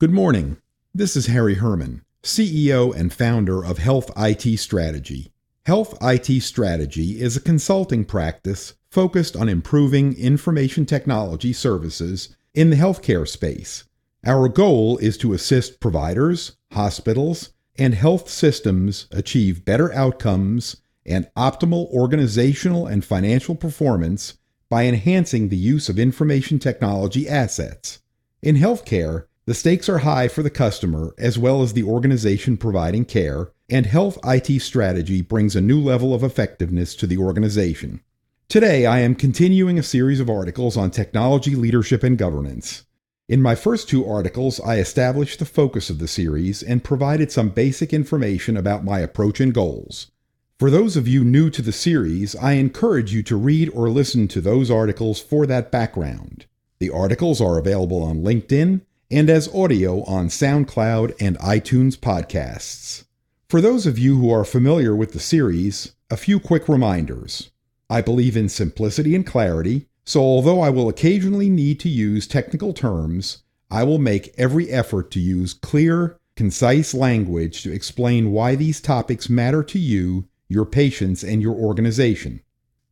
Good morning. This is Harry Herman, CEO and founder of Health IT Strategy. Health IT Strategy is a consulting practice focused on improving information technology services in the healthcare space. Our goal is to assist providers, hospitals, and health systems achieve better outcomes and optimal organizational and financial performance by enhancing the use of information technology assets. In healthcare, the stakes are high for the customer as well as the organization providing care, and Health IT Strategy brings a new level of effectiveness to the organization. Today, I am continuing a series of articles on technology leadership and governance. In my first two articles, I established the focus of the series and provided some basic information about my approach and goals. For those of you new to the series, I encourage you to read or listen to those articles for that background. The articles are available on LinkedIn and as audio on SoundCloud and iTunes podcasts. For those of you who are familiar with the series, a few quick reminders. I believe in simplicity and clarity, so, although I will occasionally need to use technical terms, I will make every effort to use clear, concise language to explain why these topics matter to you, your patients, and your organization.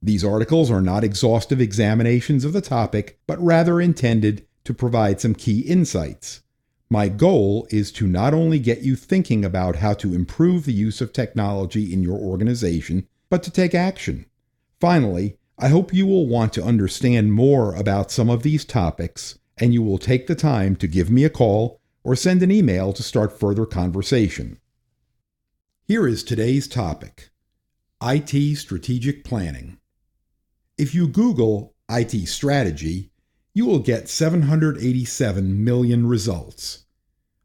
These articles are not exhaustive examinations of the topic, but rather intended to provide some key insights. My goal is to not only get you thinking about how to improve the use of technology in your organization, but to take action. Finally, I hope you will want to understand more about some of these topics and you will take the time to give me a call or send an email to start further conversation. Here is today's topic IT Strategic Planning. If you Google IT strategy, you will get 787 million results.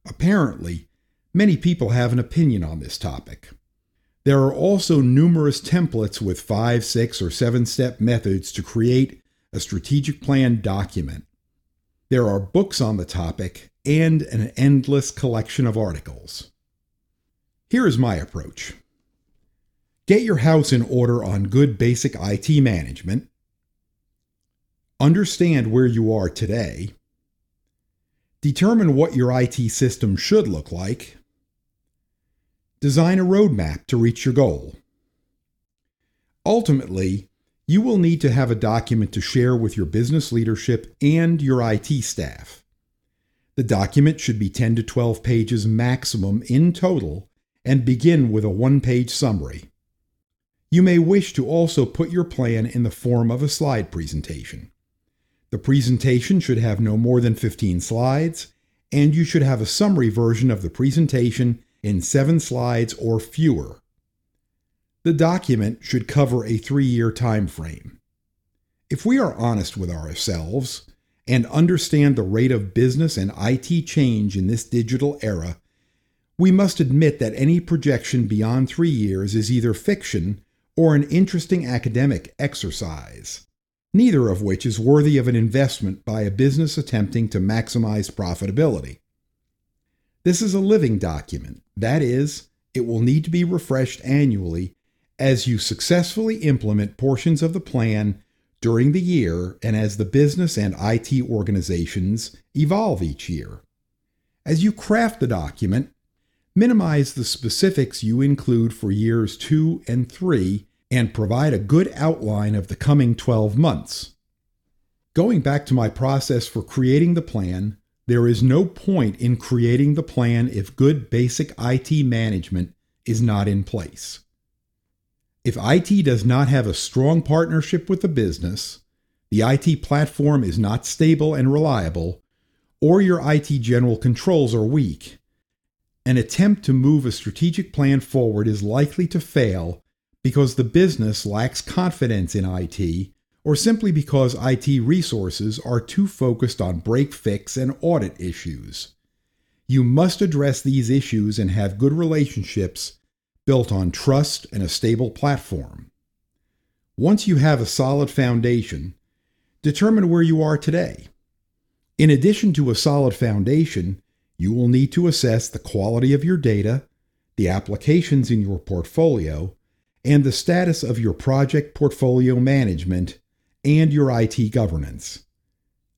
Apparently, many people have an opinion on this topic. There are also numerous templates with five, six, or seven step methods to create a strategic plan document. There are books on the topic and an endless collection of articles. Here is my approach get your house in order on good basic IT management, understand where you are today, determine what your IT system should look like Design a roadmap to reach your goal. Ultimately, you will need to have a document to share with your business leadership and your IT staff. The document should be 10 to 12 pages maximum in total and begin with a one page summary. You may wish to also put your plan in the form of a slide presentation. The presentation should have no more than 15 slides, and you should have a summary version of the presentation in seven slides or fewer. The document should cover a three year time frame. If we are honest with ourselves and understand the rate of business and IT change in this digital era, we must admit that any projection beyond three years is either fiction or an interesting academic exercise, neither of which is worthy of an investment by a business attempting to maximize profitability. This is a living document. That is, it will need to be refreshed annually as you successfully implement portions of the plan during the year and as the business and IT organizations evolve each year. As you craft the document, minimize the specifics you include for years 2 and 3 and provide a good outline of the coming 12 months. Going back to my process for creating the plan, there is no point in creating the plan if good basic IT management is not in place. If IT does not have a strong partnership with the business, the IT platform is not stable and reliable, or your IT general controls are weak, an attempt to move a strategic plan forward is likely to fail because the business lacks confidence in IT or simply because IT resources are too focused on break fix and audit issues. You must address these issues and have good relationships built on trust and a stable platform. Once you have a solid foundation, determine where you are today. In addition to a solid foundation, you will need to assess the quality of your data, the applications in your portfolio, and the status of your project portfolio management and your IT governance.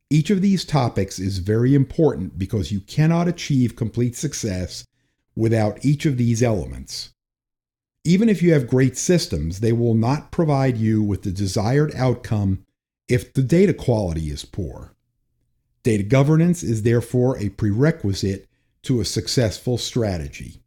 Each of these topics is very important because you cannot achieve complete success without each of these elements. Even if you have great systems, they will not provide you with the desired outcome if the data quality is poor. Data governance is therefore a prerequisite to a successful strategy.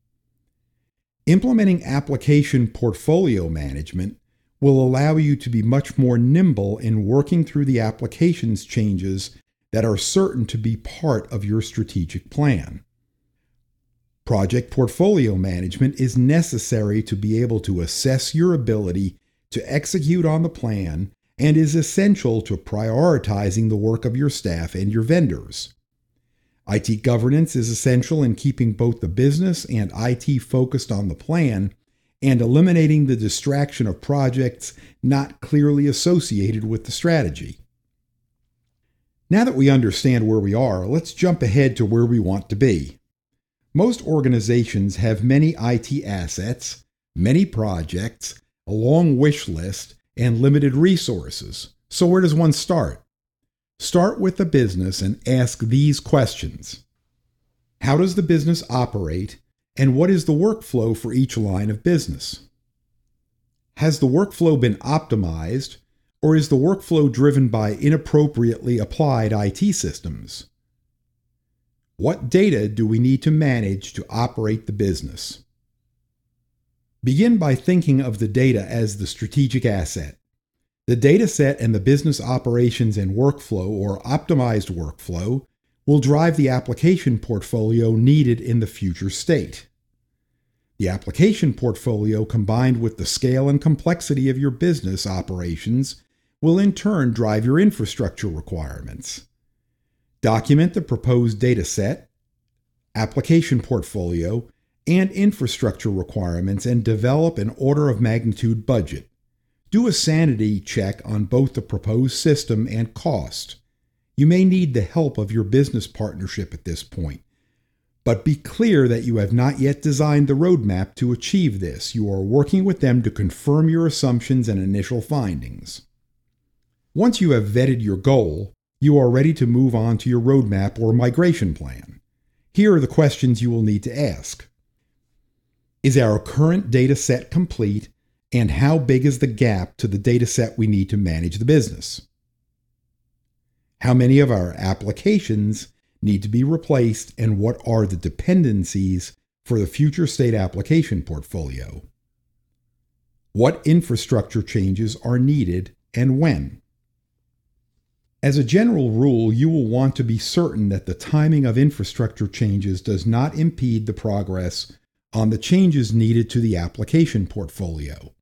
Implementing application portfolio management will allow you to be much more nimble in working through the applications changes that are certain to be part of your strategic plan. Project portfolio management is necessary to be able to assess your ability to execute on the plan and is essential to prioritizing the work of your staff and your vendors. IT governance is essential in keeping both the business and IT focused on the plan and eliminating the distraction of projects not clearly associated with the strategy. Now that we understand where we are, let's jump ahead to where we want to be. Most organizations have many IT assets, many projects, a long wish list, and limited resources. So, where does one start? Start with the business and ask these questions How does the business operate, and what is the workflow for each line of business? Has the workflow been optimized, or is the workflow driven by inappropriately applied IT systems? What data do we need to manage to operate the business? Begin by thinking of the data as the strategic asset. The data set and the business operations and workflow or optimized workflow will drive the application portfolio needed in the future state. The application portfolio combined with the scale and complexity of your business operations will in turn drive your infrastructure requirements. Document the proposed data set, application portfolio, and infrastructure requirements and develop an order of magnitude budget. Do a sanity check on both the proposed system and cost. You may need the help of your business partnership at this point, but be clear that you have not yet designed the roadmap to achieve this. You are working with them to confirm your assumptions and initial findings. Once you have vetted your goal, you are ready to move on to your roadmap or migration plan. Here are the questions you will need to ask. Is our current data set complete and how big is the gap to the data set we need to manage the business? How many of our applications need to be replaced, and what are the dependencies for the future state application portfolio? What infrastructure changes are needed and when? As a general rule, you will want to be certain that the timing of infrastructure changes does not impede the progress on the changes needed to the application portfolio.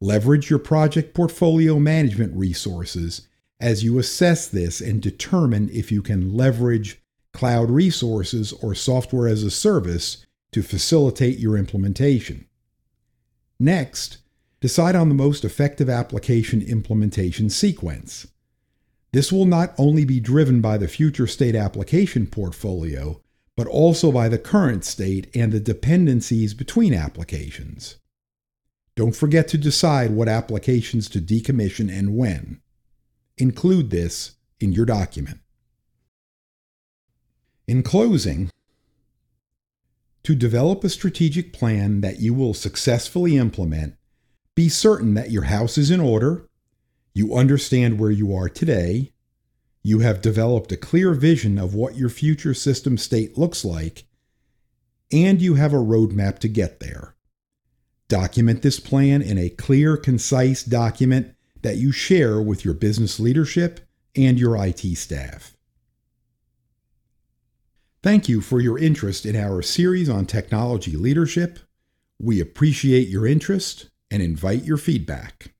Leverage your project portfolio management resources as you assess this and determine if you can leverage cloud resources or software as a service to facilitate your implementation. Next, decide on the most effective application implementation sequence. This will not only be driven by the future state application portfolio, but also by the current state and the dependencies between applications. Don't forget to decide what applications to decommission and when. Include this in your document. In closing, to develop a strategic plan that you will successfully implement, be certain that your house is in order, you understand where you are today, you have developed a clear vision of what your future system state looks like, and you have a roadmap to get there. Document this plan in a clear, concise document that you share with your business leadership and your IT staff. Thank you for your interest in our series on technology leadership. We appreciate your interest and invite your feedback.